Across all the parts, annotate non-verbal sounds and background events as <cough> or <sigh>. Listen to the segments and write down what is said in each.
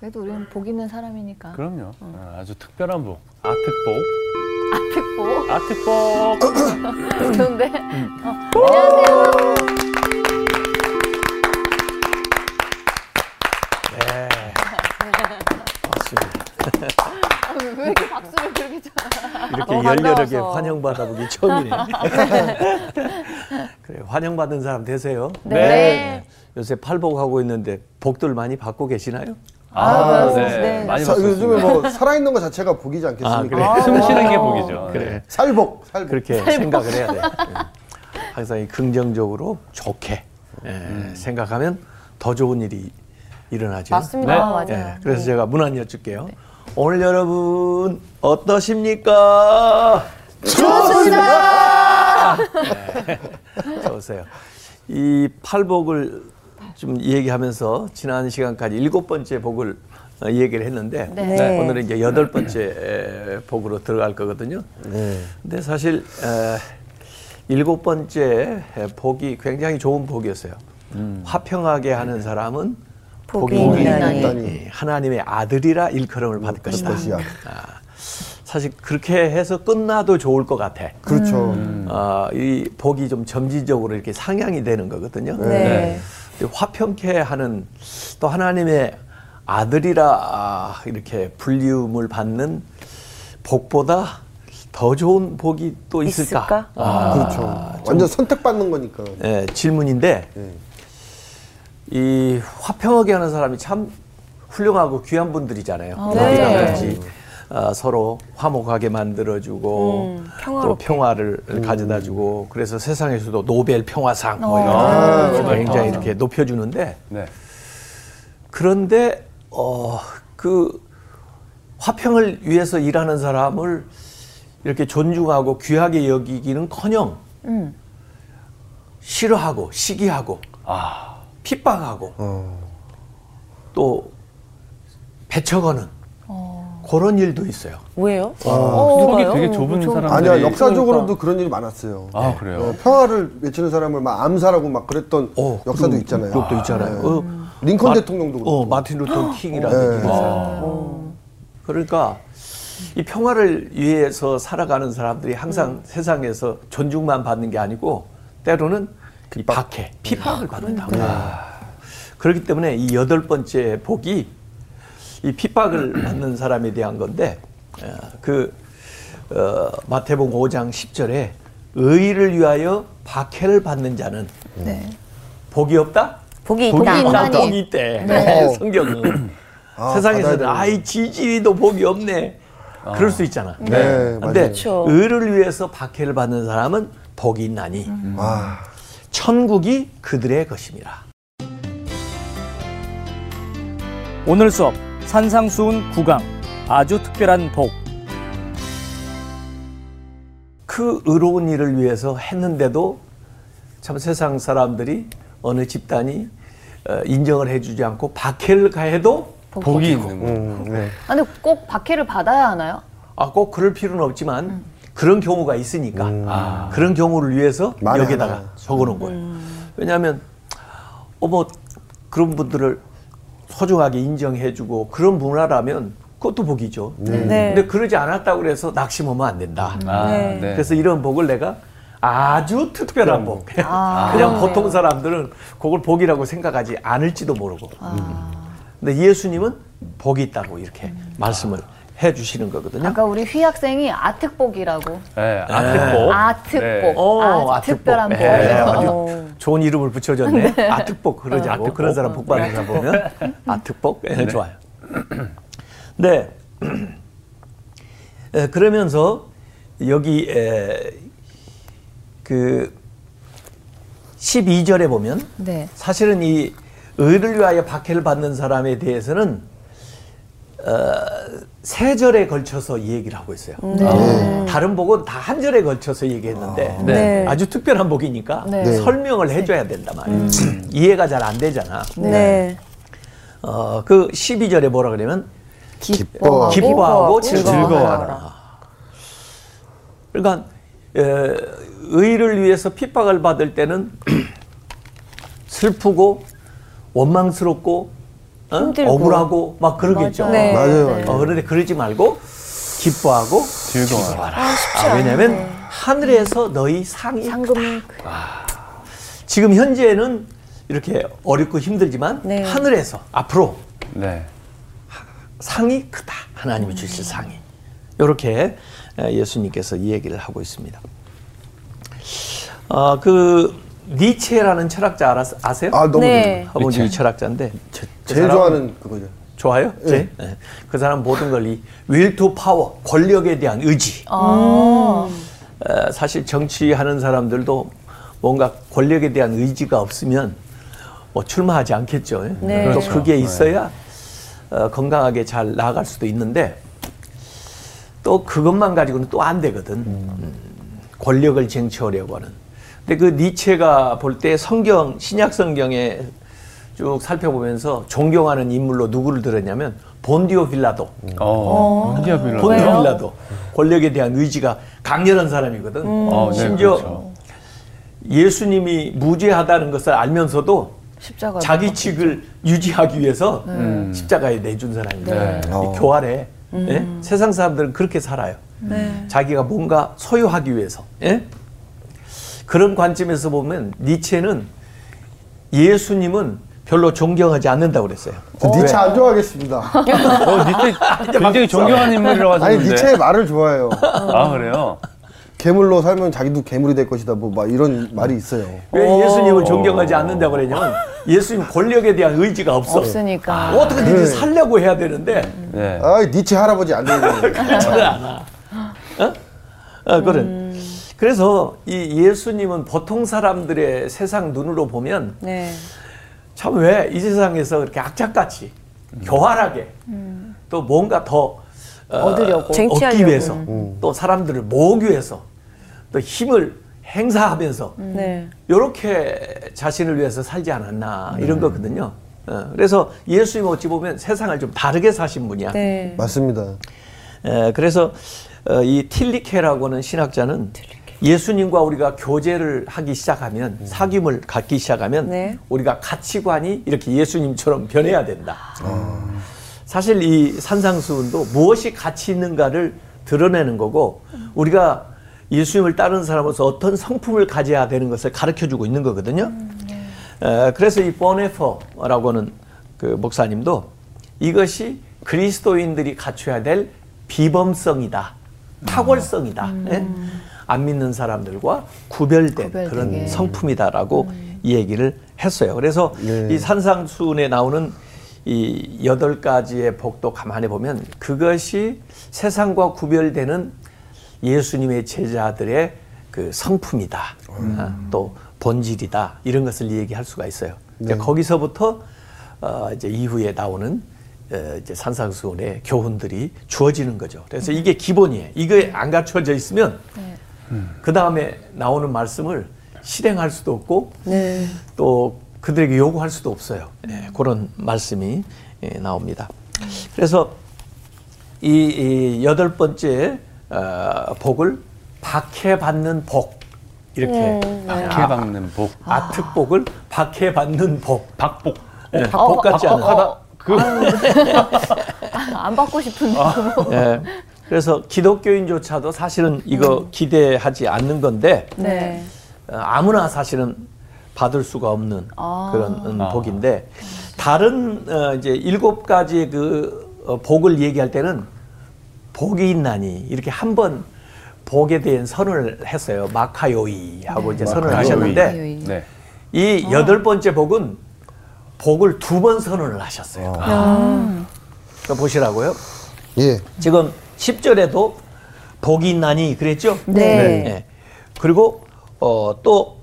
그래도 우리는 복 있는 사람이니까. 그럼요. 아, 아주 특별한 복. 아특복. 아특복. 아특복. <laughs> 좋은데? 어, 안녕하세요. 네. 아, 왜 이렇게 박수를 그렇게 쳐? 이렇게 열렬하게. 환영받아보기 처음이네. <laughs> 그래, 환영받은 사람 되세요. 네. 요새 팔복하고 있는데 복들 많이 받고 계시나요? 아, 네. 네. 많이 사- 봤습니다. 요즘에 뭐 살아있는 것 자체가 복이지 않겠습니까? 아, 그래. 숨 쉬는 게 복이죠. 그래. 네. 살복, 살복. 그렇게 생각을 해야 돼. 예. <laughs> 항상 이 긍정적으로 좋게 예, 생각하면 더 좋은 일이 일어나죠. 맞습니다. 네. 아, 맞아요. 예, 그래서 제가 문안 여쭐게요. 오늘 여러분 어떠십니까? 좋습니다. <laughs> 네, 좋으세요. 이 팔복을 좀 얘기하면서 지난 시간까지 일곱 번째 복을 어, 얘기를 했는데 네. 오늘은 이제 여덟 번째 에, 복으로 들어갈 거거든요. 네. 근데 사실 에, 일곱 번째 에, 복이 굉장히 좋은 복이었어요. 화평하게 하는 사람은 복이, 복이 있나니 하나님의 아들이라 일컬음을 받을 것이다. 것이야. 아, 사실 그렇게 해서 끝나도 좋을 것 같아. 그렇죠. 아, 이 복이 좀 점진적으로 이렇게 상향이 되는 거거든요. 네. 근데 화평케 하는 또 하나님의 아들이라 아, 이렇게 불리움을 받는 복보다 더 좋은 복이 또 있을까? 있을까? 아, 그렇죠. 완전 선택받는 거니까. 예, 질문인데 네. 이 화평하게 하는 사람이 참 훌륭하고 귀한 분들이잖아요. 네. 어, 서로 화목하게 만들어주고 또 평화를 가져다주고 그래서 세상에서도 노벨 평화상 뭐 이런 아, 거 노벨 굉장히 평화상. 이렇게 높여주는데 네. 그런데 어, 그 화평을 위해서 일하는 사람을 이렇게 존중하고 귀하게 여기기는커녕 음. 싫어하고 시기하고 아, 핍박하고 어. 또 배척하는 그런 일도 있어요. 왜요? 속이 되게 좁은 사람들이. 아니야, 역사적으로도 그런 일이 많았어요. 아, 그래요? 어, 평화를 외치는 사람을 막 암살하고 막 그랬던 어, 역사도 그럼 있잖아요. 그것도 있잖아요. 어, 링컨 마- 대통령도 그렇고. 어, 마틴 루터 킹이라든지 네. 그런 사람. 그러니까 이 평화를 위해서 살아가는 사람들이 항상 세상에서 존중만 받는 게 아니고 때로는 이 박해, 핍박을 받는다고. 그렇기 때문에 이 여덟 번째 복이 이 핍박을 <clears throat> 받는 사람에 대한 건데 어, 그 어, 마태복음 5장 10절에 의를 위하여 박해를 받는 자는 네. 복이 없다? 복이 복이 있다. 있나니. 복이 있대. 네. 성경은 아, 세상에서는 아이 지지리도 복이 없네. 그럴 수 있잖아. 네, 근데 맞아요. 그렇죠. 의를 위해서 박해를 받는 사람은 복이 있나니 아, 천국이 그들의 것입니다. 오늘 수업 산상수훈 9강 아주 특별한 복 그 의로운 일을 위해서 했는데도 참 세상 사람들이 어느 집단이 어, 인정을 해주지 않고 박해를 가해도 복이 있는 거. 음, 네. 아, 근데 꼭 박해를 받아야 하나요? 아, 꼭 그럴 필요는 없지만 그런 경우가 있으니까 아, 그런 경우를 위해서 여기다가 하나. 적어놓은 거예요. 왜냐하면 어머 그런 분들을 소중하게 인정해주고 그런 문화라면 그것도 복이죠. 네. 근데 그러지 않았다고 그래서 낙심하면 안 된다. 아, 네. 네. 그래서 이런 복을 내가 아주 특별한 복. 아, <laughs> 그냥 네. 보통 사람들은 그걸 복이라고 생각하지 않을지도 모르고. 아. 근데 예수님은 복이 있다고 이렇게 말씀을 해 주시는 거거든요. 아까 우리 휘 학생이 아특복이라고. 네, 아특복. 아특복. 네. 어, 아주 아특복. 특별한 복. 예, 아주 어. 좋은 이름을 붙여줬네. 아특복 그러자고 아특복. 그런 사람 복 받는 사람 보면 <laughs> 아특복 예, 좋아요. 네. 에, <clears throat> 그러면서 여기 에, 그 12절에 보면 네. 사실은 이 의를 위하여 박해를 받는 사람에 대해서는 어, 세 절에 걸쳐서 이 얘기를 하고 있어요. 네. 다른 복은 다 한 절에 걸쳐서 얘기했는데 네. 아주 특별한 복이니까 네. 네. 설명을 해줘야 된단 말이에요. <clears throat> 이해가 잘 안 되잖아. 네. 어, 그 12절에 뭐라 그러면 기뻐하고, 기뻐하고 즐거워하라. 즐거워하라. 그러니까 에, 의를 위해서 핍박을 받을 때는 <clears throat> 슬프고 원망스럽고 어? 억울하고 막 그러겠죠. 맞아요. 네. 맞아요, 맞아요. 어, 그런데 그러지 말고 기뻐하고 즐거워라. 아, 왜냐하면 하늘에서 너희 상이 상금을 지금 현재는 이렇게 어렵고 힘들지만 네. 하늘에서 앞으로 네. 상이 크다. 하나님이 주실 상이. 이렇게 예수님께서 이 얘기를 하고 있습니다. 어, 그 니체라는 철학자 알아, 아세요? 아 너무 네. 아버지 니체. 철학자인데 저- 그 제일 좋아하는 그거죠. 좋아요? 네. 네. 그 사람 모든 걸이 will to power 권력에 대한 의지. 아. 어, 사실 정치하는 사람들도 뭔가 권력에 대한 의지가 없으면 뭐 출마하지 않겠죠. 예? 네. 또 그렇죠. 그게 있어야 어, 건강하게 잘 나아갈 수도 있는데 또 그것만 가지고는 또 안 되거든. 음, 권력을 쟁취하려고 하는. 근데 그 니체가 볼 때 성경 신약 성경에 쭉 살펴보면서 존경하는 인물로 누구를 들었냐면 본디오 빌라도. 어, 문디아 빌라. 본디오 빌라도 권력에 대한 의지가 강렬한 사람이거든. 어, 네, 심지어 그렇죠. 예수님이 무죄하다는 것을 알면서도 십자가 자기 측을 유지하기 위해서 십자가에 내준 사람입니다. 네. 이 어. 교활해. 예? 세상 사람들은 그렇게 살아요. 자기가 뭔가 소유하기 위해서. 예? 그런 관점에서 보면 니체는 예수님은 별로 존경하지 않는다고 그랬어요. 저 니체 안 좋아하겠습니다. 어, 니체 굉장히 존경하는 인물이라고 아니 하셨는데. 니체의 말을 좋아해요. 아, 그래요? 괴물로 살면 자기도 괴물이 될 것이다. 뭐 막 이런 말이 있어요. 왜 예수님을 존경하지 않는다고 그랬냐면 예수님 권력에 대한 의지가 없어. 없으니까. 어떻게든 그래. 살려고 해야 되는데 네. 아 니체 할아버지 안 되는 <laughs> 그렇지는 않아. 어? 어, 그런. 그래서 이 예수님은 보통 사람들의 세상 눈으로 보면 네. 참왜 이 세상에서 그렇게 악착같이 교활하게 또 뭔가 더 어, 얻으려고. 얻기 쟁취하려고. 위해서 또 사람들을 모으기 위해서 또 힘을 행사하면서 네. 이렇게 자신을 위해서 살지 않았나 이런 거거든요. 어, 그래서 예수님 어찌 보면 세상을 좀 다르게 사신 분이야. 네. 맞습니다. 에, 그래서 어, 이 틸리케라고 하는 신학자는 예수님과 우리가 교제를 하기 시작하면 사귐을 갖기 시작하면 네. 우리가 가치관이 이렇게 예수님처럼 변해야 된다. 사실 이 산상수훈도 무엇이 가치 있는가를 드러내는 거고 우리가 예수님을 따르는 사람으로서 어떤 성품을 가져야 되는 것을 가르쳐 주고 있는 거거든요. 에, 그래서 이 보네퍼라고 하는 그 목사님도 이것이 그리스도인들이 갖춰야 될 비범성이다. 탁월성이다. 예? 안 믿는 사람들과 구별된 구별되게. 그런 성품이다라고 이 얘기를 했어요. 그래서 네. 이 산상수훈에 나오는 이 여덟 가지의 복도 가만히 보면 그것이 세상과 구별되는 예수님의 제자들의 그 성품이다. 아, 또 본질이다. 이런 것을 얘기할 수가 있어요. 이제 거기서부터 어, 이제 이후에 나오는 어, 이제 산상수훈의 교훈들이 주어지는 거죠. 그래서 이게 기본이에요. 이게 안 갖춰져 있으면 그 다음에 나오는 말씀을 실행할 수도 없고 네. 또 그들에게 요구할 수도 없어요. 예, 그런 말씀이 예, 나옵니다. 그래서 이, 이 여덟 번째 어, 복을 박해받는 복 이렇게 박해 박는 복. 아특복을 박해받는 복. 박복. 예, 복 같지 어, 않아. 어, 그 <laughs> 안 받고 싶은데. 예, 그래서 기독교인조차도 사실은 이거 기대하지 않는 건데 네. 어, 아무나 사실은 받을 수가 없는 아. 그런 음, 아. 복인데 다른 어, 이제 일곱 가지의 그 어, 복을 얘기할 때는 복이 있나니 이렇게 한번 복에 대한 선언을 했어요 마카요이 하고 이제 선언을 마카요이. 하셨는데. 네. 이 여덟 번째 복은 복을 두 번 선언을 하셨어요. 그러니까 보시라고요. 예. 지금 10절에도 복이 있나니 그랬죠? 네. 예. 그리고 어, 또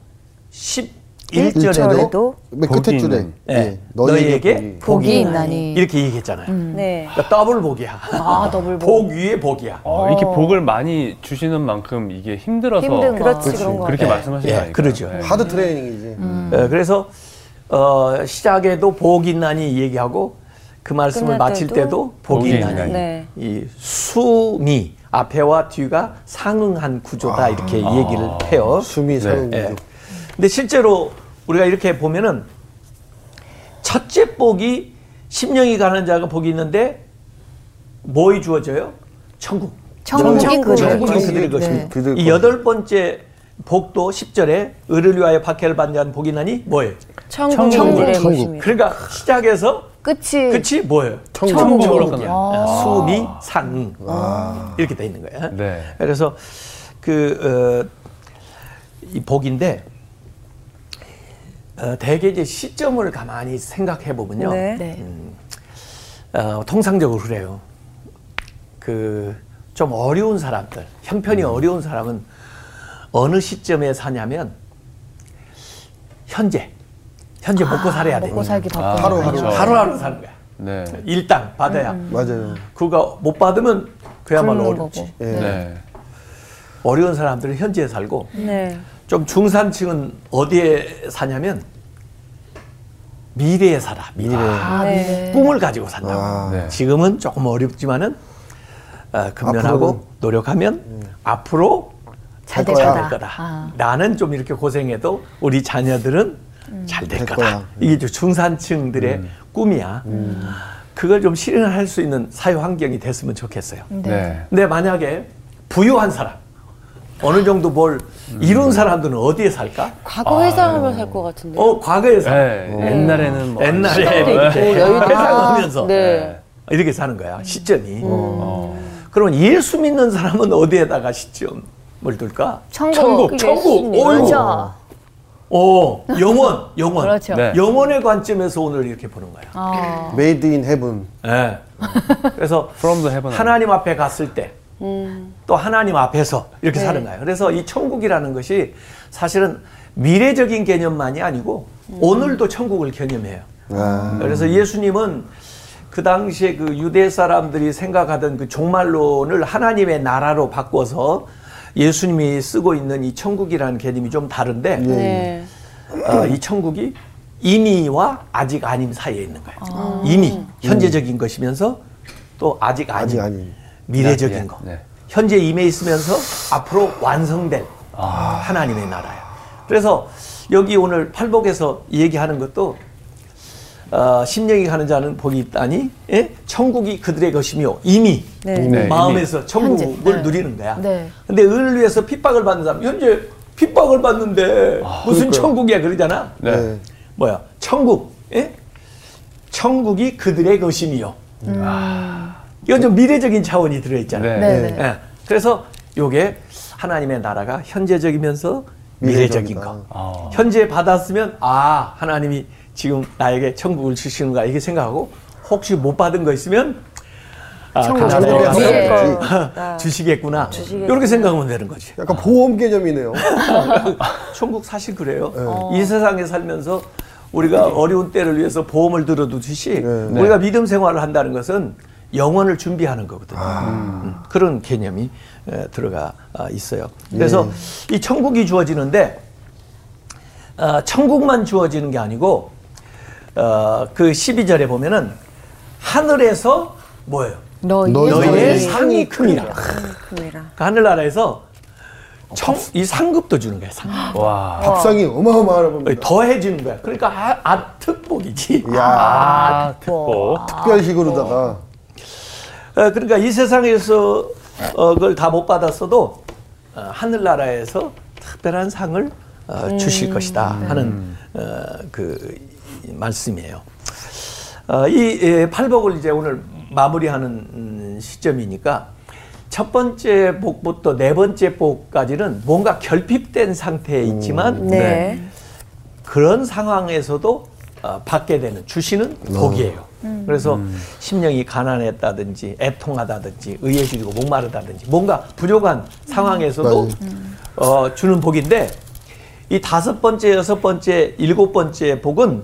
11절에도 일절에도 맨 복이 끝에 줄에 있는. 예. 너희에게 너희에게 복이. 있나니. 이렇게 얘기했잖아요. 네. 그러니까 더블 복이야. 아, 더블 복. 복 위에 복이야. 어, 이렇게 복을 많이 주시는 만큼 이게 힘들어서 힘든 거. 그렇지 그런 거. 그렇게 예, 말씀하시는 예, 거 아닐까요? 그러죠. 네. 하드 트레이닝이지. 예, 그래서 어, 시작에도 복이 있나니 얘기하고 그 말씀을 마칠 때도 때도 복이 있나니. 네. 이 숨이 앞에와 뒤가 상응한 구조다 이렇게 얘기를 해요. 숨이 사는 예. 구조. 근데 실제로 우리가 이렇게 보면은 첫째 복이 심령이 가는 자가 복이 있는데 뭐이 주어져요? 천국. 천국이 천국이 그들의 천국이 것이- 그들의 것입니다. 네. 이 것. 여덟 번째 복도 10절에 의를 위하여 박해를 받는 자는 복이 나니 뭐예요? 천국이 천국. 그들의 천국. 것입니다. 그러니까 시작해서 끝이 끝이 뭐예요? 천국. 천국으로 천국이야. 끝나요. 수미 상 이렇게 돼 있는 거예요. 네. 그래서 그 어, 이 복인데 어, 대개 이제 시점을 가만히 생각해 보면요. 네. 네. 어, 통상적으로 그래요. 그 좀 어려운 사람들, 형편이 어려운 사람은 어느 시점에 사냐면 현재, 현재 먹고 살아야 돼. 먹고 살기 바쁜 하루, 거군요. 하루. 하루하루 사는 거야. 네. 일당 받아야. 맞아요. 그거 못 받으면 그야말로 어렵지. 예. 네. 어려운 사람들은 현지에 살고 네. 좀 중산층은 어디에 사냐면 미래에 살아. 미래. 아, 네. 네. 꿈을 가지고 산다고. 아. 네. 지금은 조금 어렵지만은 어, 근면하고 앞으로는. 노력하면 앞으로 잘될될 거야. 될 거다. 거다. 아. 나는 좀 이렇게 고생해도 우리 자녀들은 잘될될 거다. 거야. 이게 이제 중산층들의 꿈이야. 그걸 좀 실현할 수 있는 사회 환경이 됐으면 좋겠어요. 네. 근데 만약에 부유한 사람 어느 정도 뭘 이룬 사람들은 어디에 살까? 과거 회상하면 살것 같은데. 어 과거에 살. 네. 옛날에는 뭐 옛날에 이렇게 여유도 회상하면서 네. 이렇게 사는 거야 시점이. 어. 그러면 예수 믿는 사람은 어디에다가 시점을 둘까? 천국. 천국, 천국. 예수님. 오, 영원, 영원. 그렇죠. 네. 영원의 관점에서 오늘 이렇게 보는 거야. 어. Made in heaven. 예. 그래서 <laughs> From the heaven. 하나님 앞에 갔을 때또 음. 하나님 앞에서 이렇게 네. 사는 거예요. 그래서 이 천국이라는 것이 사실은 미래적인 개념만이 아니고 음. 오늘도 천국을 개념해요. 아. 그래서 예수님은 그 당시에 그 유대 사람들이 생각하던 그 종말론을 하나님의 나라로 바꿔서 예수님이 쓰고 있는 이 천국이라는 개념이 좀 다른데 네. 어, 이 천국이 이미와 아직 아님 사이에 있는 거예요. 아. 이미 현재적인 것이면서 또 아직 아님, 아직 아닌. 미래적인 네, 거. 네. 현재 임해 있으면서 앞으로 완성될 아. 하나님의 나라야. 그래서 여기 오늘 팔복에서 얘기하는 것도 어, 심령이 가는 자는 복이 있다니 예? 천국이 그들의 것이며 이미 네. 네, 마음에서 천국을 현재. 네. 누리는 거야. 네. 근데 의를 위해서 핍박을 받는 사람 현재 핍박을 받는데 무슨 그러니까요. 천국이야 그러잖아. 네. 네. 뭐야? 천국. 예? 천국이 그들의 것이며. 이건 좀 미래적인 차원이 들어 있잖아요. 네. 네. 네. 예. 그래서 요게 하나님의 나라가 현재적이면서 미래적인 미래적이다. 거. 아. 현재 받았으면 아 하나님이 지금 나에게 천국을 주시는가 이렇게 생각하고 혹시 못 받은 거 있으면 아, 천국 하나님이 <laughs> 주시겠구나. 나에게 주시겠구나. 주시겠구나. 이렇게 생각하면 되는 거지. 약간 보험 개념이네요. <laughs> 천국 사실 그래요. 이 세상에 살면서 우리가 어려운 때를 위해서 보험을 들어두듯이 네. 우리가 믿음 생활을 한다는 것은 영혼을 준비하는 거거든요. 음, 그런 개념이 에, 들어가 아, 있어요. 그래서 이 천국이 주어지는데 어, 천국만 주어지는 게 아니고 어, 그 12절에 보면은 하늘에서 뭐예요? 너희 너희의 너희의 상이 큼이라. 그 하늘나라에서 청, 이 상급도 주는 거예요. 상급. 와. 밥상이 어마어마한 겁니다. 더해지는 거야. 그러니까 아, 아 특복이지. 야 아, 특보. 특별식으로다가 어, 그러니까 이 세상에서 어, 그걸 다 못 받았어도 어, 하늘나라에서 특별한 상을 어, 주실 것이다 하는 어, 그 이- 말씀이에요. 어, 이 예, 팔복을 이제 오늘 마무리하는 음, 시점이니까 첫 번째 복부터 네 번째 복까지는 뭔가 결핍된 상태에 있지만 네. 그런 상황에서도 어, 받게 되는 주시는 복이에요. 그래서 심령이 가난했다든지 애통하다든지 의해지고 목마르다든지 뭔가 부족한 상황에서도 어, 주는 복인데 이 다섯 번째, 여섯 번째, 일곱 번째 복은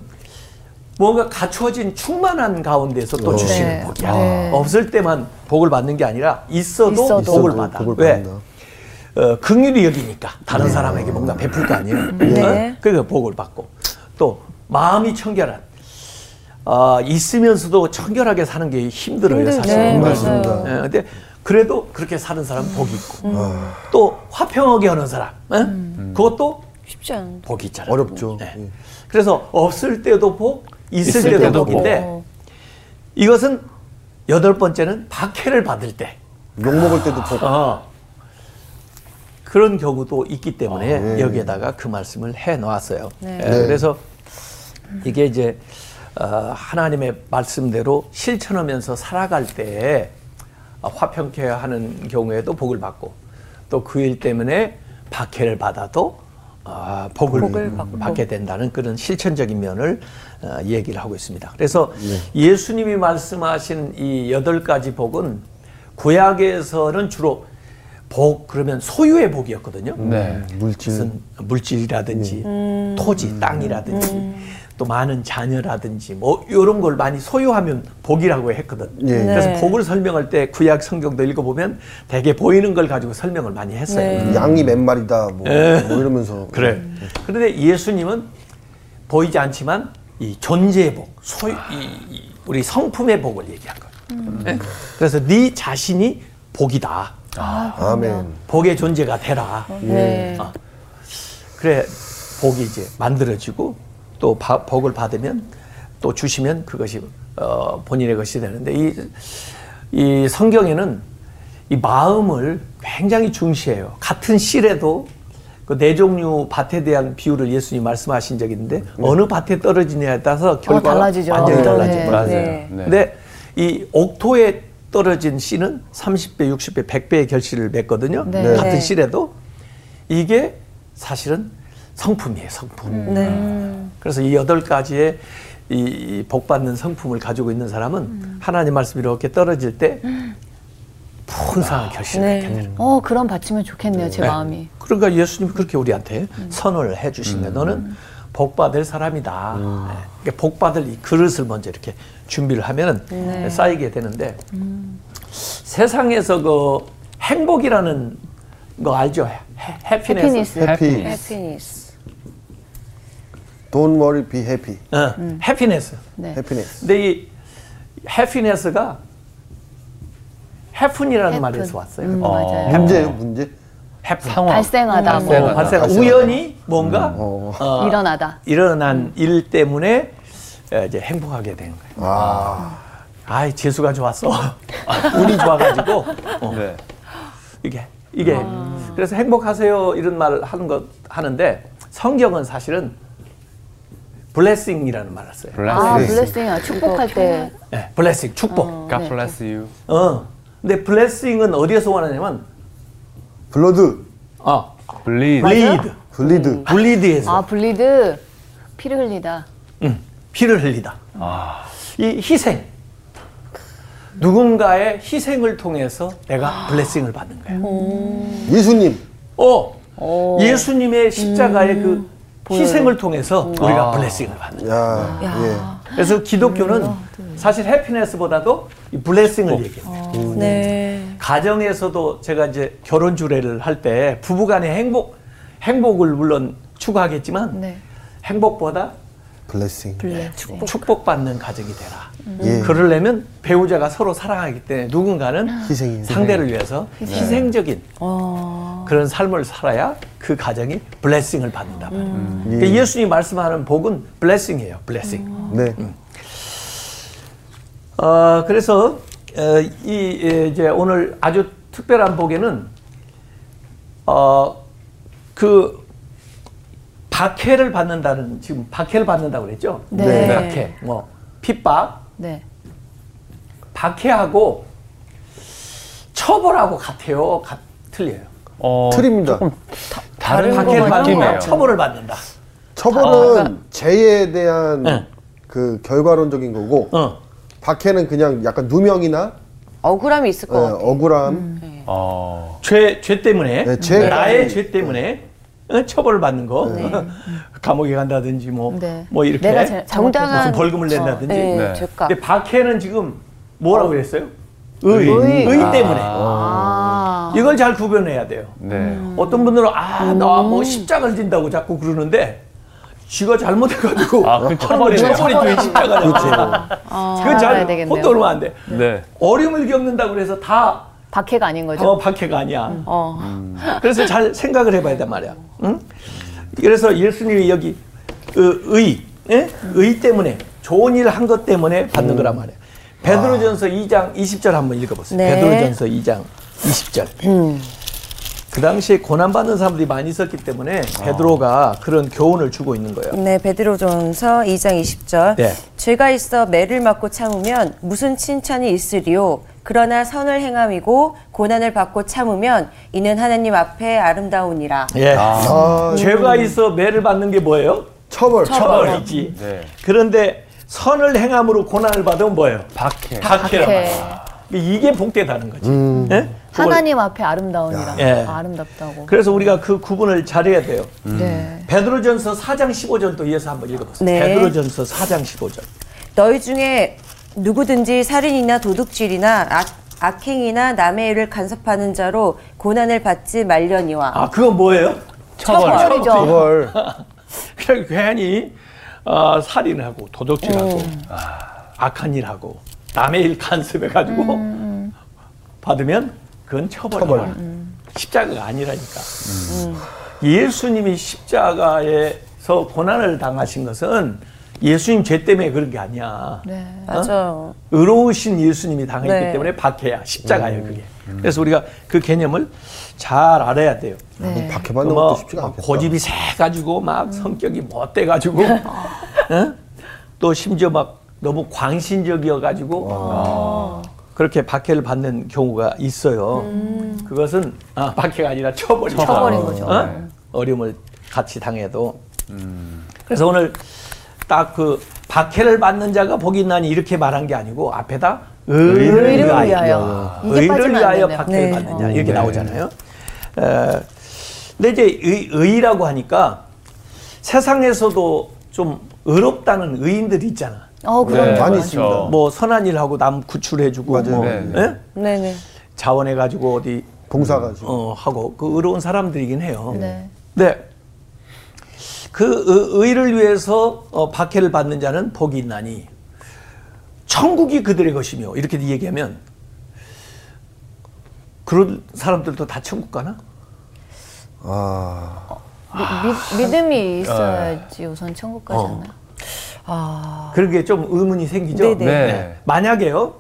뭔가 갖추어진 충만한 가운데서 또 주시는 네. 복이야. 네. 없을 때만 복을 받는 게 아니라 있어도, 있어도. 복을 받아. 복을 왜? 어, 긍휼히 여기니까 다른 사람에게 뭔가 베풀 거 아니에요. 네. 어? 그러니까 복을 받고 또 마음이 청결한 어, 있으면서도 청결하게 사는 게 힘들어요. 사실. 네, 맞습니다. 예, 근데 그래도 그렇게 사는 사람 은 복이 있고 또 화평하게 하는 사람 예? 그것도 쉽지 않은데. 복이 있잖아요. 어렵죠. 예. 예. 그래서 없을 때도 복, 있을, 있을 때도, 복인데 복. 이것은 여덟 번째는 박해를 받을 때. 욕 먹을 때도 복. 어. 그런 경우도 있기 때문에 아, 예. 여기에다가 그 말씀을 해 놓았어요. 네. 예, 네. 그래서 이게 이제 어, 하나님의 말씀대로 실천하면서 살아갈 때 어, 화평케 하는 경우에도 복을 받고 또 그 일 때문에 박해를 받아도 어, 복을, 복을. 받게 된다는 그런 실천적인 면을 어, 얘기를 하고 있습니다. 그래서 예수님이 말씀하신 이 여덟 가지 복은 구약에서는 주로 복 그러면 소유의 복이었거든요. 네. 물질. 무슨 물질이라든지 토지, 땅이라든지 또 많은 자녀라든지 뭐 이런 걸 많이 소유하면 복이라고 했거든. 예. 네. 그래서 복을 설명할 때 구약 성경도 읽어보면 대개 보이는 걸 가지고 설명을 많이 했어요. 네. 양이 몇 마리다 뭐, 예. 뭐 이러면서 <laughs> 그래. 그런데 예수님은 보이지 않지만 이 존재의 복, 소유, 이, 이 우리 성품의 복을 얘기한 거예요. 예? 그래서 네 자신이 복이다. 아 멘. 복의 존재가 되라. 네. 아, 그래 복이 이제 만들어지고 또 바- 복을 받으면 또 주시면 그것이 어, 본인의 것이 되는데 이, 이 성경에는 이 마음을 굉장히 중시해요. 같은 씨래도 그 네 종류 밭에 대한 비유를 예수님 말씀하신 적이 있는데 어느 밭에 떨어지냐에 따라서 결과가 달라지죠. 완전히 네. 달라집니다. 네. 맞아요. 네. 네. 근데 이 옥토에 떨어진 씨는 30배, 60배, 100배의 결실을 맺거든요. 네. 같은 네. 씨래도 이게 사실은 성품이에요, 성품. 네. 그래서 이 여덟 가지의 이 복받는 성품을 가지고 있는 사람은 하나님 말씀이 이렇게 떨어질 때 풍성한 결실을 네. 맺게 되는 거예요. 어, 그럼 받치면 좋겠네요, 제 네. 마음이. 그러니까 예수님이 그렇게 우리한테 선언을 해 주신 거예요. 너는 복 받을 사람이다. 네. 그러니까 복 받을 이 그릇을 먼저 이렇게 준비를 하면 네. 쌓이게 되는데 세상에서 그 행복이라는 거 알죠? 해. 해피니스. 해피. 해피니스. Don't worry, be happy. 어, 해피네스. 네. 해피네스. 근데 이 해피네스가 해픈이라는 해픈. 말에서 왔어요. 음, 어. 문제예요, 문제. 해픈. 상황. 발생하다, 뭐. 발생하다. 발생 발생하다. 우연히 뭔가 어. 어, 일어나다. 일어난 일 때문에 어, 이제 행복하게 되는 거예요. 아, 아이 재수가 좋았어. <laughs> 운이 좋아가지고 어, 네. 이게 이게 그래서 행복하세요 이런 말을 하는 것 하는데 성경은 사실은 blessing이라는 말을 써요. 아, Bless. blessing 아. 축복할 때. 네, blessing 축복. God 네. bless you. 어. 근데 blessing은 어디에서 연원하냐면 blood, 어, Bleed. bleed, bleed. bleed에서 아, bleed. 피를 흘리다. 응, 피를 흘리다. 아. 이 희생. 누군가의 희생을 통해서 내가 블레싱을 받는 거야. 예수님. 어, 예수님의 십자가의 그 희생을 통해서 우리가 블레싱을 받는 거야. 야, 그래서 기독교는 사실 해피네스보다도 이 블레싱을 얘기해요. 네. 가정에서도 제가 이제 결혼 주례를 할 때 부부간의 행복, 행복을 물론 추구하겠지만 네. 행복보다 예. 블레싱. 블레싱. 축복받는 가정이 되라. 예. 그러려면 배우자가 서로 사랑하기 때문에 누군가는 희생이. 상대를 위해서 희생적인 어. 그런 삶을 살아야 그 가정이 블레싱을 받는다 말이에요. 예. 그러니까 예수님이 말씀하는 복은 블레싱이에요. 블레싱. 네. 어, 그래서 어, 이 예, 이제 오늘 아주 특별한 복에는 어, 그 박해를 받는다는 지금 박해를 받는다고 그랬죠? 네. 네. 박해, 뭐 핍박, 네. 박해하고 처벌하고 같아요. 같, 틀려요. 어, 틀립니다. 다른 박해를 받는 느낌이에요. 거 처벌을 받는다. 처벌은 죄에 대한 네. 그 결과론적인 거고, 어. 박해는 그냥 약간 누명이나 억울함이 있을 것 어, 같아요. 억울함. 어. 죄, 죄 때문에 네, 죄. 나의 죄 때문에 어, 처벌을 받는 거. <laughs> 감옥에 간다든지 뭐, 네. 뭐 이렇게 내가 잘- 정당한 무슨 벌금을 낸다든지. 네, 네. 근데 박해는 지금 뭐라고 그랬어요? 의, 의. 의, 아. 때문에. 아. 이걸 잘 구별해야 돼요. 네. 어떤 분들은 아 나 뭐 십자가를 진다고 자꾸 그러는데 지가 잘못해가지고 아, 그 처벌이 처벌이 돼 십자가냐 그건 잘 되겠네요. 혼동하면 안돼. 네. 어려움을 겪는다고 그래서 다 박해가 아닌 거죠? 어, 박해가 아니야 어. 그래서 잘 생각을 해봐야 단 말이야. 응? 그래서 예수님이 여기 의, 의, 예? 의 때문에 좋은 일 한 것 때문에 받는 거란 말이야. 베드로전서 2장 20절 한번 읽어보세요. 네. 베드로전서 2장 20절. 그 당시에 고난받는 사람들이 많이 있었기 때문에 베드로가 그런 교훈을 주고 있는 거예요. 네, 베드로전서 2장 20절. 네. 죄가 있어 매를 맞고 참으면 무슨 칭찬이 있으리요? 그러나 선을 행함이고 고난을 받고 참으면 이는 하나님 앞에 아름다우니라. 예. 아, 죄가 있어 매를 받는 게 뭐예요? 처벌. 처벌이지. 네. 그런데 선을 행함으로 고난을 받으면 뭐예요? 박해. 박해라. 박해. 이게 복되다는 거지. 음. 예? 하나님 앞에 아름다운이라. 예. 아, 아름답다고. 그래서 우리가 그 구분을 잘해야 돼요. 네. 베드로전서 4장 15절도 이어서 한번 읽어보세요. 네. 베드로전서 4장 15절. 너희 중에 누구든지 살인이나 도둑질이나 악, 악행이나 남의 일을 간섭하는 자로 고난을 받지 말려니와. 아, 그건 뭐예요? 처벌. 처벌이죠. 처벌. <laughs> 그냥 괜히 어, 살인하고 도둑질하고 아, 악한 일하고 남의 일 간섭해가지고 받으면 그건 처벌이야. 처벌. 십자가가 아니라니까. 예수님이 십자가에서 고난을 당하신 것은 예수님 죄 때문에 그런 게 아니야. 네. 맞아요. 의로우신 예수님이 당했기 네. 때문에 박해야 십자가예요 그게. 그래서 우리가 그 개념을 잘 알아야 돼요. 네. 박해받는 그뭐 것도 쉽지가 않겠다. 고집이 세 가지고 막 성격이 못돼 가지고 <laughs> 또 심지어 막 너무 광신적이어 가지고 그렇게 박해를 받는 경우가 있어요. 그것은 아, 박해가 아니라 처벌이다. 처벌인 거죠. 어? 어려움을 같이 당해도. 그래서 오늘 딱 그 박해를 받는 자가 복이 있나니 이렇게 말한 게 아니고 앞에다 의를 의를 위하여, 의를 위하여. 박해를 네. 받는 자 이렇게 네. 나오잖아요. 에, 근데 이제 의, 의라고 하니까 세상에서도 좀 의롭다는 의인들이 있잖아. 어, 그런 네, 거 많이. 있습니다. 뭐 선한 일 하고 남 구출해주고 맞아요. 뭐 네, 예? 네네. 자원해 가지고 어디 봉사 가 지금. 어, 하고 그 의로운 사람들이긴 해요. 네. 네. 그 의- 의를 위해서 어, 박해를 받는 자는 복이 있나니 천국이 그들의 것이며 이렇게 얘기하면 그런 사람들도 다 천국 가나? 아, 미, 미, 믿음이 있어야지 우선 천국 어. 가잖아요. 아. 그런 게 좀 의문이 생기죠. 네네. 네. 만약에요.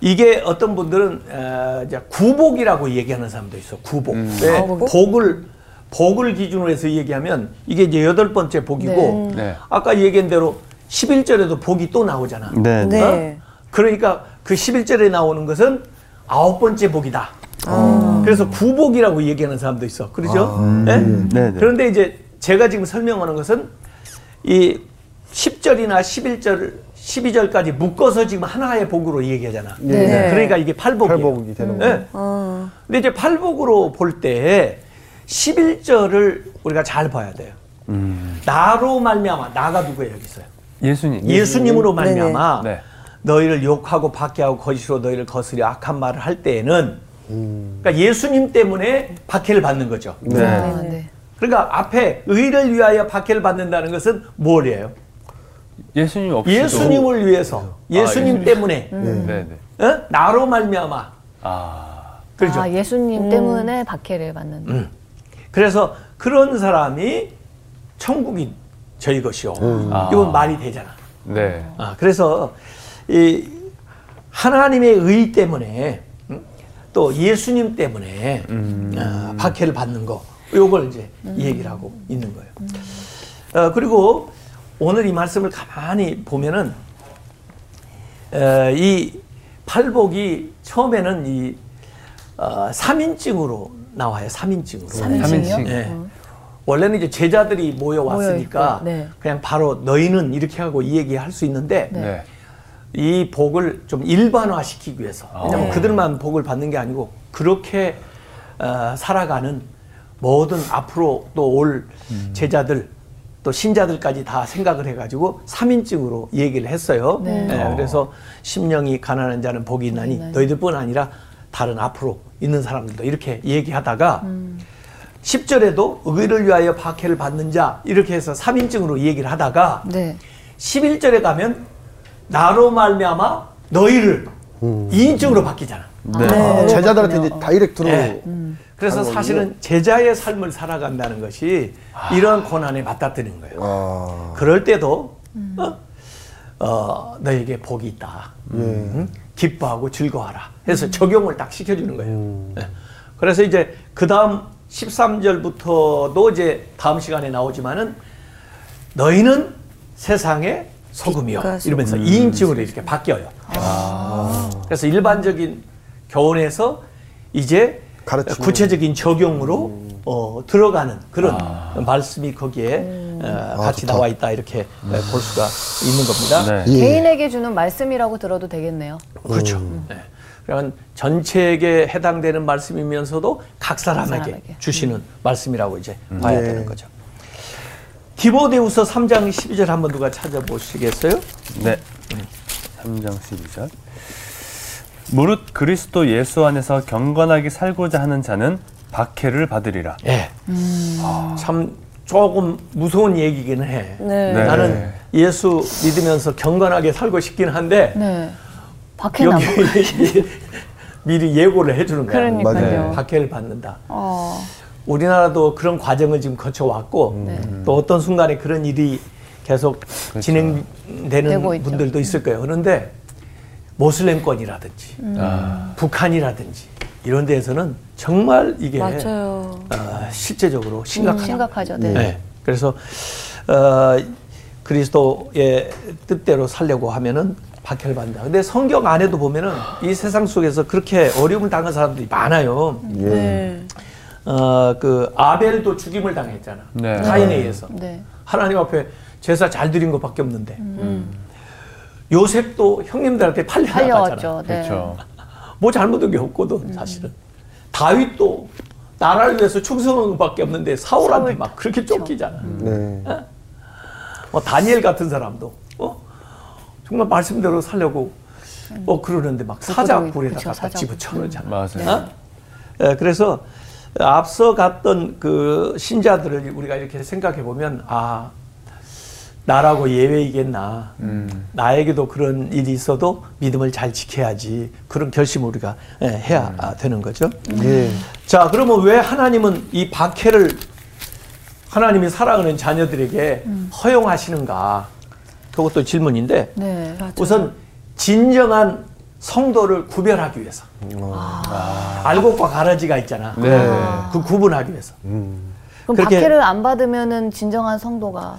이게 어떤 분들은 어, 이제 구복이라고 얘기하는 사람도 있어. 구복. 왜 아, 구복? 복을 복을 기준으로 해서 얘기하면 이게 이제 여덟 번째 복이고 네. 아까 얘기한 대로 11절에도 복이 또 나오잖아. 네. 네. 어? 그러니까 그 11절에 나오는 것은 아홉 번째 복이다. 그래서 구복이라고 얘기하는 사람도 있어. 그렇죠? 예? 네, 네. 그런데 이제 제가 지금 설명하는 것은 이 10절이나 11절, 12절까지 묶어서 지금 하나의 복으로 얘기하잖아. 네. 그러니까 이게 팔복이에요. 팔복이 되는 예. 거예요. 어. 근데 이제 팔복으로 볼 때 11절을 우리가 잘 봐야 돼요. 음. 나로 말미암아 나가 누구예요 여기 있어요? 예수님. 예수님으로. 말미암아 네. 너희를 욕하고 박해하고 거짓으로 너희를 거스려 악한 말을 할 때에는 음. 그러니까 예수님 때문에 박해를 받는 거죠. 네. 아, 네. 그러니까 앞에 의를 위하여 박해를 받는다는 것은 뭘이에요? 예수님 없이도. 예수님을 위해서 예수님 예수님. 때문에 네, 네. 어? 나로 말미암아 아. 그렇죠. 아, 예수님 때문에 박해를 받는. 음. 그래서 그런 사람이 천국이 저희 것이요. 아. 이건 말이 되잖아. 네. 아, 그래서 이 하나님의 의 때문에 음, 또 예수님 때문에 음. 아, 박해를 받는 거 요걸 이제 얘기를 하고 있는 거예요. 어, 그리고 오늘 이 말씀을 가만히 보면은 어, 이 팔복이 처음에는 이 어, 3인칭으로 나와요. 3인칭으로. 삼인칭이요? 삼인칭. 네. 원래는 이제 제자들이 모여 왔으니까 네. 그냥 바로 너희는 이렇게 하고 이 얘기 할 수 있는데 네. 이 복을 좀 일반화시키기 위해서 왜냐면 네. 그들만 복을 받는 게 아니고 그렇게 어, 살아가는 모든 앞으로 또 올 제자들 또 신자들까지 다 생각을 해가지고 3인칭으로 얘기를 했어요. 네. 예, 그래서 심령이 가난한 자는 복이 있나니 있나니. 너희들뿐 아니라 다른 앞으로 있는 사람들도 이렇게 얘기하다가 10절에도 의를 위하여 박해를 받는 자 이렇게 해서 3인칭으로 얘기를 하다가 네. 11절에 가면 나로 말미암아 너희를 음. 2인칭으로 바뀌잖아. 네. 아, 제자들한테 이제 다이렉트로 네. 음. 그래서 사실은 제자의 삶을 살아간다는 것이 이런 고난에 맞닥뜨리는 거예요. 아, 그럴 때도 어? 어, 너에게 복이 있다. 예. 응? 기뻐하고 즐거워하라. 해서 적용을 딱 시켜주는 거예요. 예. 그래서 이제 그 다음 13절부터도 이제 다음 시간에 나오지만은 너희는 세상의 소금이요. 빛과 소금. 이러면서 2인칭으로 이렇게 바뀌어요. 그래서 일반적인 교훈에서 이제 가르치는. 구체적인 적용으로 어, 들어가는 그런 말씀이 거기에 어, 같이 좋다. 나와 있다 이렇게 어, 볼 수가 있는 겁니다. 네. 예. 개인에게 주는 말씀이라고 들어도 되겠네요. 그렇죠. 네. 그러면 전체에게 해당되는 말씀이면서도 각 사람에게, 사람에게. 주시는 말씀이라고 이제 봐야 예. 되는 거죠. 디모데후서 3장 12절 한번 누가 찾아보시겠어요? 네. 3장 12절. 무릇 그리스도 예수 안에서 경건하게 살고자 하는 자는 박해를 받으리라. 예. 참 조금 무서운 얘기기는 해. 네. 네. 나는 예수 믿으면서 경건하게 살고 싶긴 한데 네. 박해나 여기 <laughs> 미리 예고를 해주는 거야. 그러니까요. 맞아요. 박해를 받는다. 어, 우리나라도 그런 과정을 지금 거쳐왔고 네. 또 어떤 순간에 그런 일이 계속 진행되는 되고 있죠. 분들도 있을 거예요. 그런데 모슬렘권이라든지 아, 북한이라든지 이런 데에서는 정말 이게 맞아요. 어, 실제적으로 심각하다. 심각하죠. 네. 네. 그래서 어, 그리스도의 뜻대로 살려고 하면은 박해를 받는다. 근데 성경 안에도 보면은 이 세상 속에서 그렇게 어려움을 당한 사람들이 많아요. 예. 네. 어, 그 아벨도 죽임을 당했잖아. 네. 가인에 의해서. 네. 하나님 앞에 제사 잘 드린 것밖에 없는데. 요셉도 형님들한테 팔려나갔잖아. 네. 그렇죠. 뭐 잘못한 게 없거든, 사실은. 다윗도 나라를 위해서 충성한 것밖에 없는데 사울한테 사울. 막 그렇게 쫓기잖아. 네. 뭐 다니엘 같은 사람도 어? 정말 말씀대로 살려고 뭐 그러는데 막 사자굴에다가 그쵸, 사자굴. 집어쳐넣잖아. 맞아요. 어? 예, 그래서 앞서 갔던 그 신자들을 우리가 이렇게 생각해 보면 아 나라고 예외이겠나. 나에게도 그런 일이 있어도 믿음을 잘 지켜야지. 그런 결심을 우리가 예, 해야 아, 되는 거죠. 예. 자, 그러면 왜 하나님은 이 박해를 하나님이 사랑하는 자녀들에게 허용하시는가? 그것도 질문인데 네. 우선 진정한 성도를 구별하기 위해서. 알곡과 가라지가 있잖아. 네. 그 구분하기 위해서. 그럼 그렇게- 박해를 안 받으면은 진정한 성도가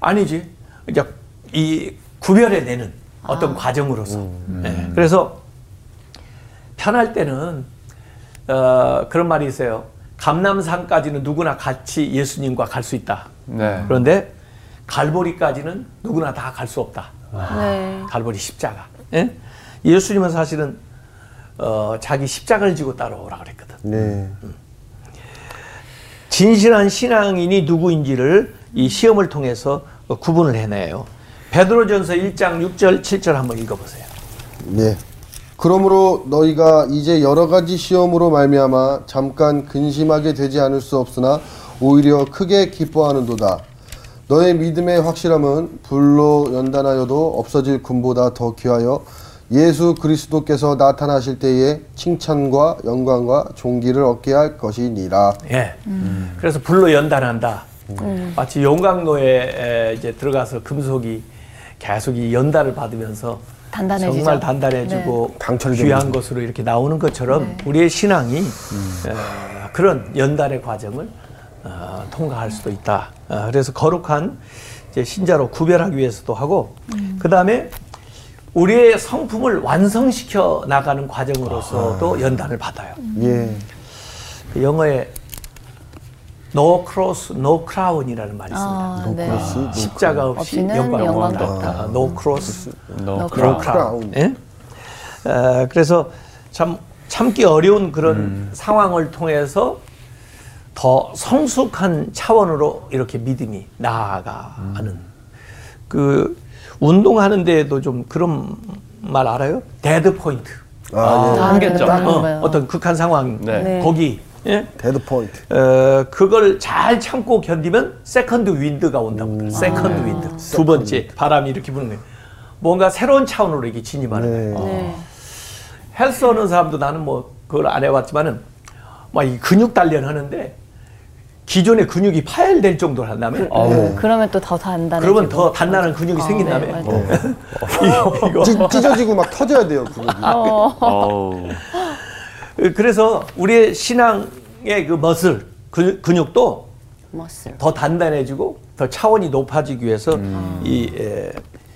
아니지. 이제 이 구별해내는 어떤 과정으로서. 네. 그래서 편할 때는 어, 그런 말이 있어요. 감남산까지는 누구나 같이 예수님과 갈 수 있다. 네. 그런데 갈보리까지는 누구나 다 갈 수 없다. 네. 갈보리 십자가. 예? 예수님은 사실은 어, 자기 십자가를 지고 따라오라 그랬거든. 네. 진실한 신앙인이 누구인지를 이 시험을 통해서 어, 구분을 해내요. 베드로전서 1장 6절 7절 한번 읽어보세요. 예. 그러므로 너희가 이제 여러 가지 시험으로 말미암아 잠깐 근심하게 되지 않을 수 없으나 오히려 크게 기뻐하는도다. 너의 믿음의 확실함은 불로 연단하여도 없어질 금보다 더 귀하여 예수 그리스도께서 나타나실 때에 칭찬과 영광과 존귀를 얻게 할 것이니라. 예. 그래서 불로 연단한다. 마치 용광로에 에, 이제 들어가서 금속이 계속 이 연단을 받으면서 단단해지죠. 정말 단단해지고 강철이 귀한. 것으로 이렇게 나오는 것처럼 우리의 신앙이 어, 그런 연단의 과정을 어, 통과할 수도 있다. 어, 그래서 거룩한 이제 신자로 구별하기 위해서도 하고 그 다음에 우리의 성품을 완성시켜 나가는 과정으로서도 연단을 받아요. 예. 그 영어에 no cross, no crown이라는 말이 있습니다. 아, 네. 그렇지. 십자가 없이 영광도 없다. 아, no cross, No No crown. crown. 예? 어, 그래서 참 참기 어려운 그런 상황을 통해서 더 성숙한 차원으로 이렇게 믿음이 나아가는 그 운동하는 데에도 좀 그런 말 알아요? dead point. 아, 예. 아, 한계점. 들어가는 어. 어떤 극한 상황 네. 네. 거기 예? dead point. 어, 그걸 잘 참고 견디면 second wind가 온다고. second wind. 두 번째 바람이 이렇게 부는 거예요. 뭔가 새로운 차원으로 이게 진입하는 거예요. 네. 네. 헬스 하는 사람도 나는 뭐 그걸 안 해봤지만은 막 이 근육 단련 하는데 기존의 근육이 파열될 정도로 한다면 아우. 그러면 또 더 단단해. 그러면 더 단단한 근육이 네, 생긴다면 맞아요. <laughs> 이거, 이거. 찢, 찢어지고 막 터져야 돼요 그거. 아우. 그래서 우리의 신앙의 그 머슬 근- 근육도 머슬. 더 단단해지고 더 차원이 높아지기 위해서 음. 이 에,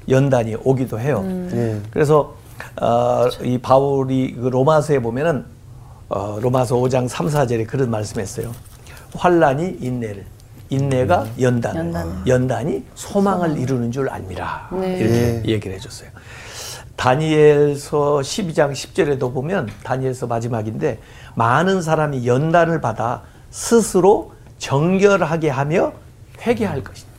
연단이 오기도 해요. 예. 그래서 어, 이 바울이 그 로마서에 보면은 어, 로마서 5장 3, 4절에 그런 말씀했어요. 환란이 인내를, 인내가 연단, 연단을. 연단이 소망을 이루는 줄 알미라 네. 이렇게 얘기를 해줬어요. 다니엘서 12장 10절에도 보면 다니엘서 마지막인데 많은 사람이 연단을 받아 스스로 정결하게 하며 회개할 것이다.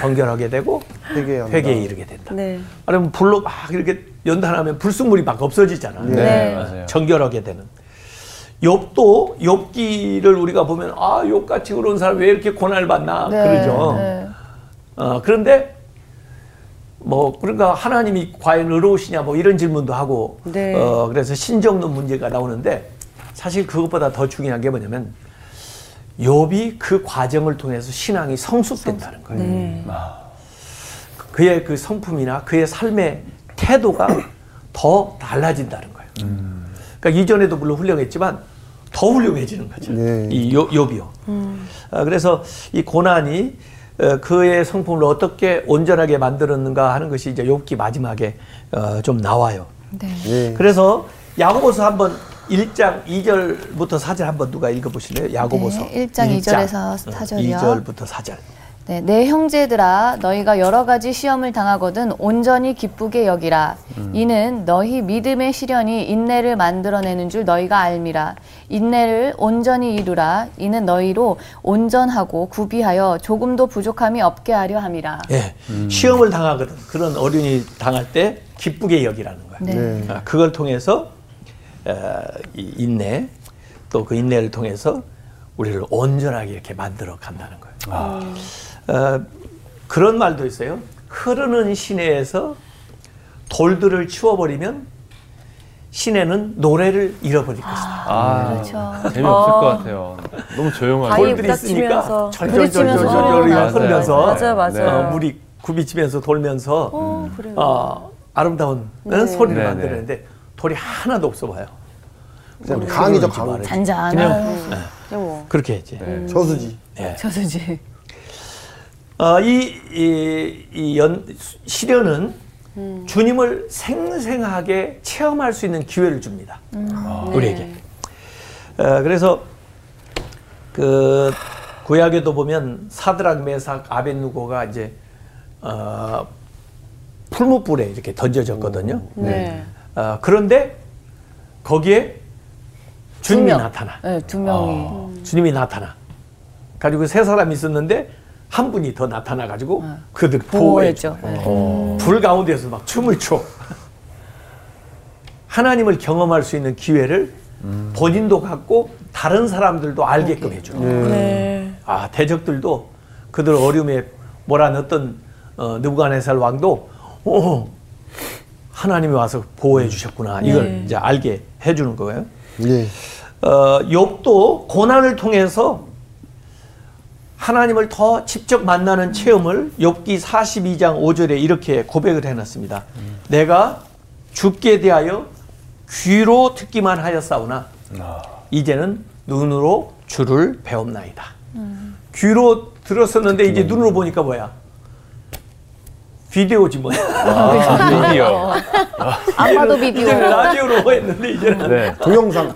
정결하게 되고. 회개에 이르게 된다. 네. 아니면 불로 막 이렇게 연단하면 불순물이 막 없어지잖아. 네, 네. 맞아요. 정결하게 되는. 욥도 욥기를 우리가 보면 아 욥같이 그런 사람 왜 이렇게 고난을 받나 네, 그러죠. 네. 어, 그런데 뭐 그러니까 하나님이 과연 의로우시냐 뭐 이런 질문도 하고 네. 어, 그래서 신정론 문제가 나오는데 사실 그것보다 더 중요한 게 뭐냐면 욥이 그 과정을 통해서 신앙이 성숙된다는 거예요. 네. 그의 그 성품이나 그의 삶의 태도가 <clears throat> 더 달라진다는 거예요. 그러니까 이전에도 물론 훌륭했지만 더 훌륭해지는 거죠. 네. 이 요- 욥이요. 아, 그래서 이 고난이 어, 그의 성품을 어떻게 온전하게 만들었는가 하는 것이 이제 욥기 마지막에 어, 좀 나와요. 네. 예. 그래서 야고보서 한번 1장 2절부터 4절 한번 누가 읽어 보실래요? 야고보서 네, 1장 2절에서 4절이요. 2절부터 4절. 네, 내 형제들아 너희가 여러 가지 시험을 당하거든 온전히 기쁘게 여기라 이는 너희 믿음의 시련이 인내를 만들어내는 줄 너희가 알미라 인내를 온전히 이루라 이는 너희로 온전하고 구비하여 조금도 부족함이 없게 하려 함이라 예, 시험을 당하거든. 그런 어른이 당할 때 기쁘게 여기라는 거예요. 네. 네. 아, 그걸 통해서 어, 이 인내 또 그 인내를 통해서 우리를 온전하게 이렇게 만들어 간다는 거예요. 어, 그런 말도 있어요. 흐르는 시내에서 돌들을 치워버리면 시내는 노래를 잃어버릴 것이다. 아, 그렇죠. 재미없을 어. 것 같아요. 너무 조용하고. 돌들이 있으니까 절절절절절 소리가 흐르면서 맞아요, 맞아요. 어, 물이 굽이치면서 돌면서 어, 그래요. 어, 아름다운 네. 소리를 네, 만드는데 돌이 하나도 없어 봐요. 그냥 강이죠 강. 말아야지. 잔잔한 그냥 뭐. 그렇게 했지. 네. 저수지. 예. 저수지 어, 이, 이, 이 연, 시련은 음. 주님을 생생하게 체험할 수 있는 기회를 줍니다. 우리에게. 어, 그래서 그 구약에도 보면 사드락 메삭 아벤누고가 이제 어, 풀무불에 이렇게 던져졌거든요. 네. 어, 그런데 거기에 주님이 명. 나타나. 네, 두 명이 주님이 나타나. 가지고 세 사람이 있었는데 한 분이 더 나타나 가지고 그들. 보호했죠 네. 불 가운데서 막 춤을 춰. 하나님을 경험할 수 있는 기회를 본인도 갖고 다른 사람들도 알게끔 해줘. 네. 아 대적들도 그들 어려움에 몰아넣었던 어, 느부갓네살 왕도 오 하나님이 와서 보호해 주셨구나 이걸 이제 알게 해주는 거예요. 예. 어, 욥도 고난을 통해서 하나님을 더 직접 만나는 체험을 욥기 42장 5절에 이렇게 고백을 해놨습니다. 내가 죽게 대하여 귀로 듣기만 하였사오나 이제는 눈으로 주를 배움나이다. 귀로 들었었는데 이제 눈으로 보니까 뭐야? 비디오지 뭐야. 아, 드디어. 안 봐도 이제는 비디오 라디오로 했는데 이제는 네. 동영상.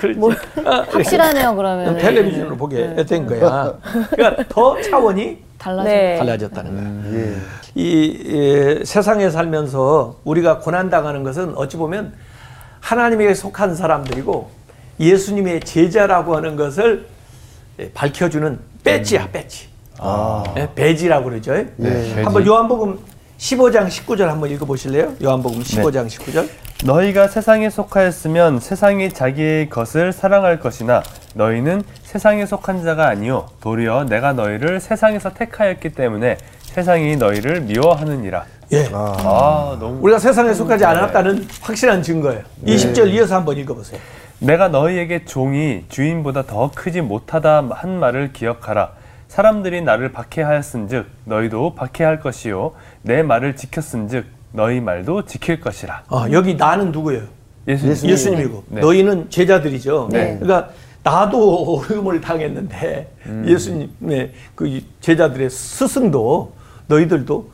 그렇지. 확실하네요 그러면 텔레비전으로 보게 된 거야. 그러니까 더 차원이 달라져 네. 달라졌다는 거야. 예. 이, 이 세상에 살면서 우리가 고난 당하는 것은 어찌 보면 하나님에게 속한 사람들이고 예수님의 제자라고 하는 것을 예, 밝혀주는 배지야, 배지. 아. 예, 배지라고 그러죠. 예. 배지. 한번 요한복음 15장 19절 한번 읽어보실래요? 요한복음 15장 19절. 너희가 세상에 속하였으면 세상이 자기의 것을 사랑할 것이나 너희는 세상에 속한 자가 아니요 도리어 내가 너희를 세상에서 택하였기 때문에 세상이 너희를 미워하느니라. 예. 아, 너무 우리가 세상에 속하지 않았다는 확실한 증거예요. 20절 이어서 한번 읽어보세요. 내가 너희에게 종이 주인보다 더 크지 못하다 한 말을 기억하라. 사람들이 나를 박해하였은즉 너희도 박해할 것이요 내 말을 지켰은즉 너희 말도 지킬 것이라. 아, 여기 나는 누구예요? 예수님. 예수님 이고 네. 너희는 제자들이죠. 네. 그러니까 나도 어려움을 당했는데 예수님의 그 제자들의 스승도 너희들도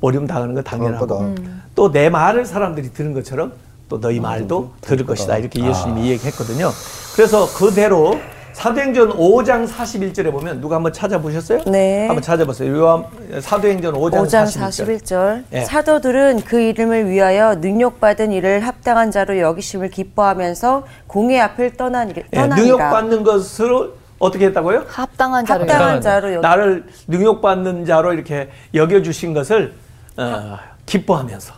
어려움 당하는 거 당연하고 당할 또내 말을 사람들이 들은 것처럼 또 너희 말도 들을 것이다 이렇게 예수님이 얘기했거든요. 그래서 그대로 사도행전 5장 41절에 보면 누가 한번 찾아보셨어요? 네. 한번 찾아보세요. 요한 사도행전 5장, 5장 41절. 41절 예. 사도들은 그 이름을 위하여 능력받은 일을 합당한 자로 여기심을 기뻐하면서 공회 앞을 떠나니, 예, 떠나니라 능력받는 것으로 어떻게 했다고요? 합당한 자를 합당한 자로 여기 나를 능력받는 자로 이렇게 여겨 주신 것을 어, 기뻐하면서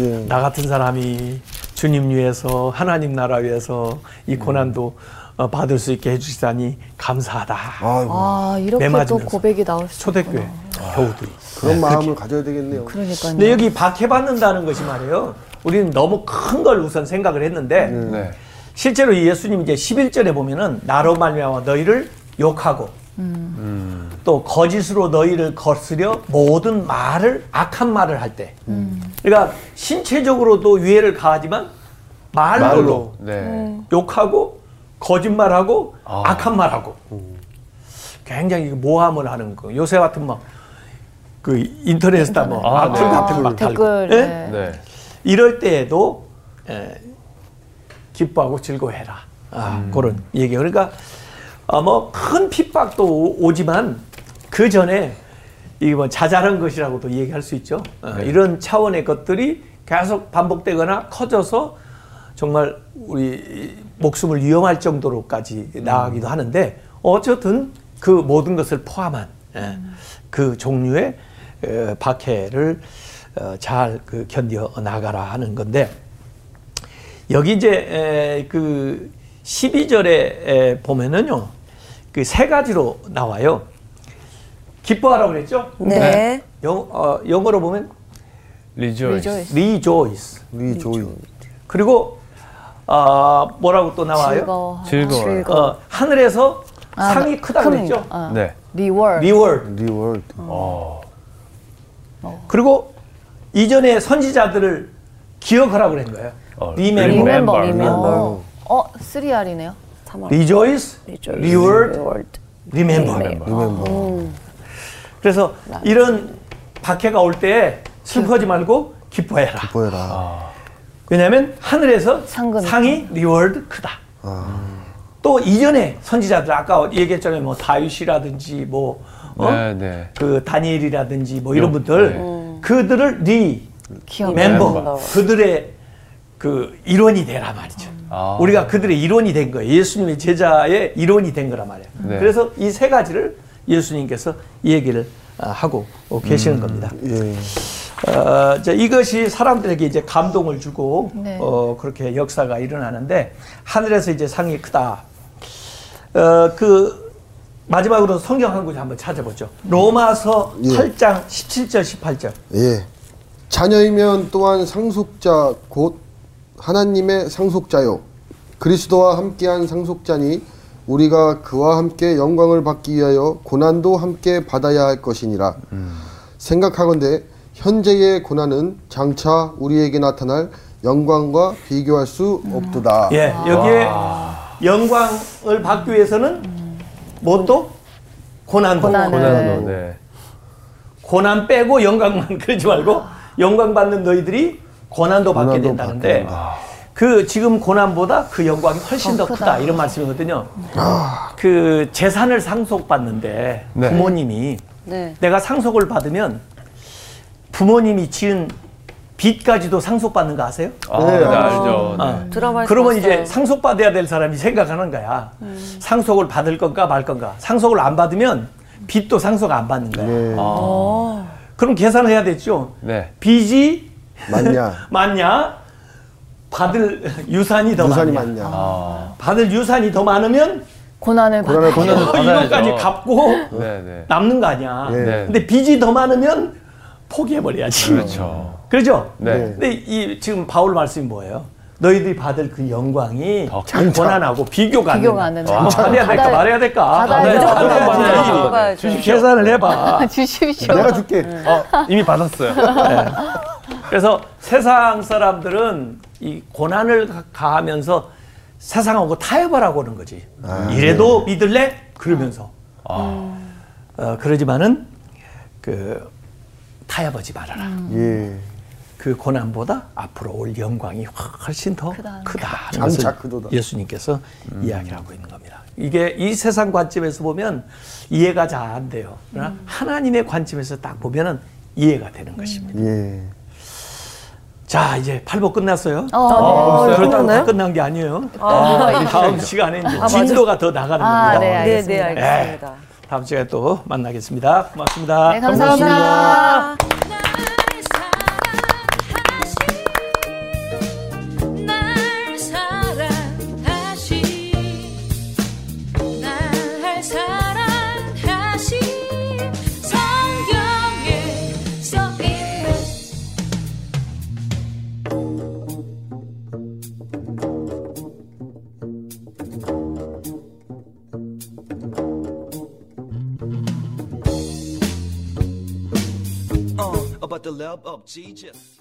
예. 나 같은 사람이 주님 위해서 하나님 나라 위해서 이 고난도 어, 받을 수 있게 해주시다니 감사하다. 아이고, 아 이렇게 또. 고백이 나올 수 초대교회 교우들이. 그런 마음을 가져야 되겠네요. 그러니까요. 근데 여기 박해받는다는 것이 말이에요. 우리는 너무 큰 걸 우선 생각을 했는데 네. 실제로 예수님 이제 11절에 보면은 나로 말미암아 너희를 욕하고 또 거짓으로 너희를 거스려 모든 말을 악한 말을 할 때. 그러니까 신체적으로도 위해를 가하지만 말로, 말로. 네. 욕하고 거짓말하고 아. 악한 말하고 굉장히 모함을 하는 거. 요새 같은 막 그 인터넷에다 뭐 아, 악플 네. 같은 거막 달고. 댓글 예? 네. 네. 이럴 때에도 에, 기뻐하고 즐거워해라. 아, 그런 얘기. 그러니까 어, 뭐큰 핍박도 오- 오지만 그 전에 이뭐 자잘한 것이라고도 얘기할 수 있죠. 어, 이런 차원의 것들이 계속 반복되거나 커져서 정말 우리 목숨을 위험할 정도로까지 나가기도 하는데 어쨌든 그 모든 것을 포함한 예, 그 종류의 에, 박해를 어, 잘그 견뎌 나가라 하는 건데 여기 이제 에, 그 12절에 보면은요. 그 세 가지로 나와요. 기뻐하라고 그랬죠? 네. 영, 어, 영어로 보면 rejoice. Rejoice. rejoice. re joy. 그리고 어, 뭐라고 또 나와요? 즐거워. 즐거워. 어, 하늘에서 아, 상이 크다. 그랬죠? 어. 네. reward. reward. reward. 어. 그리고 이전에 선지자들을 기억하라고 그런 거예요. 어, remember. remember. Remember. 리멤버. 어, 3R이네요. rejoice, reward, remember. remember. 그래서 이런 박해가 올 때 슬퍼하지 말고 기뻐해라. 보여라. 왜냐하면 하늘에서 상금이 상이 reward 크다. 아. 또 이전에 선지자들 아까 얘기했잖아요. 뭐 다윗이라든지 뭐 어? 네, 네. 그 다니엘이라든지 뭐 이런 요- 분들 네. 그들을 리 기억. 멤버 멤버. 그들의 그 일원이 되라 말이죠. 아. 우리가 그들의 일원이 된 거예요. 예수님의 제자의 일원이 된 거란 말이에요. 네. 그래서 이 세 가지를 예수님께서 얘기를 아, 하고 계시는 음. 겁니다. 예. 어, 자, 이것이 사람들에게 이제 감동을 주고 네. 어, 그렇게 역사가 일어나는데 하늘에서 이제 상이 크다. 어, 그 마지막으로 성경 한 구절 한번 찾아보죠. 로마서 예. 8장 17절 18절. 예. 자녀이면 또한 상속자 곧 하나님의 상속자요 그리스도와 함께한 상속자니 우리가 그와 함께 영광을 받기 위하여 고난도 함께 받아야 할 것이니라 생각하건대 현재의 고난은 장차 우리에게 나타날 영광과 비교할 수 없도다 예, 여기에 영광을 받기 위해서는 뭣도 고난도 고난을. 고난도 네. 고난 빼고 영광만 <laughs> 그러지 말고 영광 받는 너희들이 고난도 받게 고난도 된다는데 받게 그 지금 고난보다 그 영광이 훨씬 더 더 크다 크다. 이런 말씀이거든요. 그 재산을 상속받는데 네. 부모님이 네. 내가 상속을 받으면 부모님이 지은 빚까지도 상속받는 거 아세요? 아, 네, 네, 아. 알죠. 네. 어. 드라마에서 그러면 봤어요. 이제 상속받아야 될 사람이 생각하는 거야. 상속을 받을 건가 말 건가. 상속을 안 받으면 빚도 상속 안 받는 거야. 예. 아, 그럼 계산을 해야 되죠. 네. 빚이 맞냐 <laughs> 많냐? 받을 유산이 더 유산이 많냐? 맞냐 아, 받을 유산이 더 많으면 고난을 받아. 고난을 어, 받아야죠. 이것까지 갚고 네, 네. 남는 거 아니야. 예. 네. 근데 빚이 더 많으면 포기해버려야지. 그렇죠. 그렇죠? 네. 근데 이 지금 바울 말씀이 뭐예요? 너희들이 받을 그 영광이 고난하고 비교가 안 비교가 안 된다. 된다. 받아야 될까 받아야- 말아야 될까? 받아야? 받아야죠. 받아야지. 받아야죠. 계산을 해봐. 주십시오. 내가 줄게. 어, 이미 받았어요. <laughs> 그래서 세상 사람들은 이 고난을 가- 가하면서 세상하고 타협을 하고 오는 거지. 이래도 믿을래? 그러면서. 어, 그러지만은 그 타협하지 말아라. 예. 그 고난보다 앞으로 올 영광이 훨씬 더 크다. 크다. 장차 크도다. 예수님께서 이야기를 하고 있는 겁니다. 이게 이 세상 관점에서 보면 이해가 잘 안 돼요. 그러나 하나님의 관점에서 딱 보면은 이해가 되는 것입니다. 예. 자, 이제 8부 끝났어요. 어, 네. 그렇다고 다 끝났나요? 끝난 게 아니에요. 다음 시간에 이제 진도가 더 나가는 아, 겁니다. 네, 네, 알겠습니다. 네, 알겠습니다. 다음 시간에 또 만나겠습니다. 고맙습니다. 네, 감사합니다. 날 Jesus.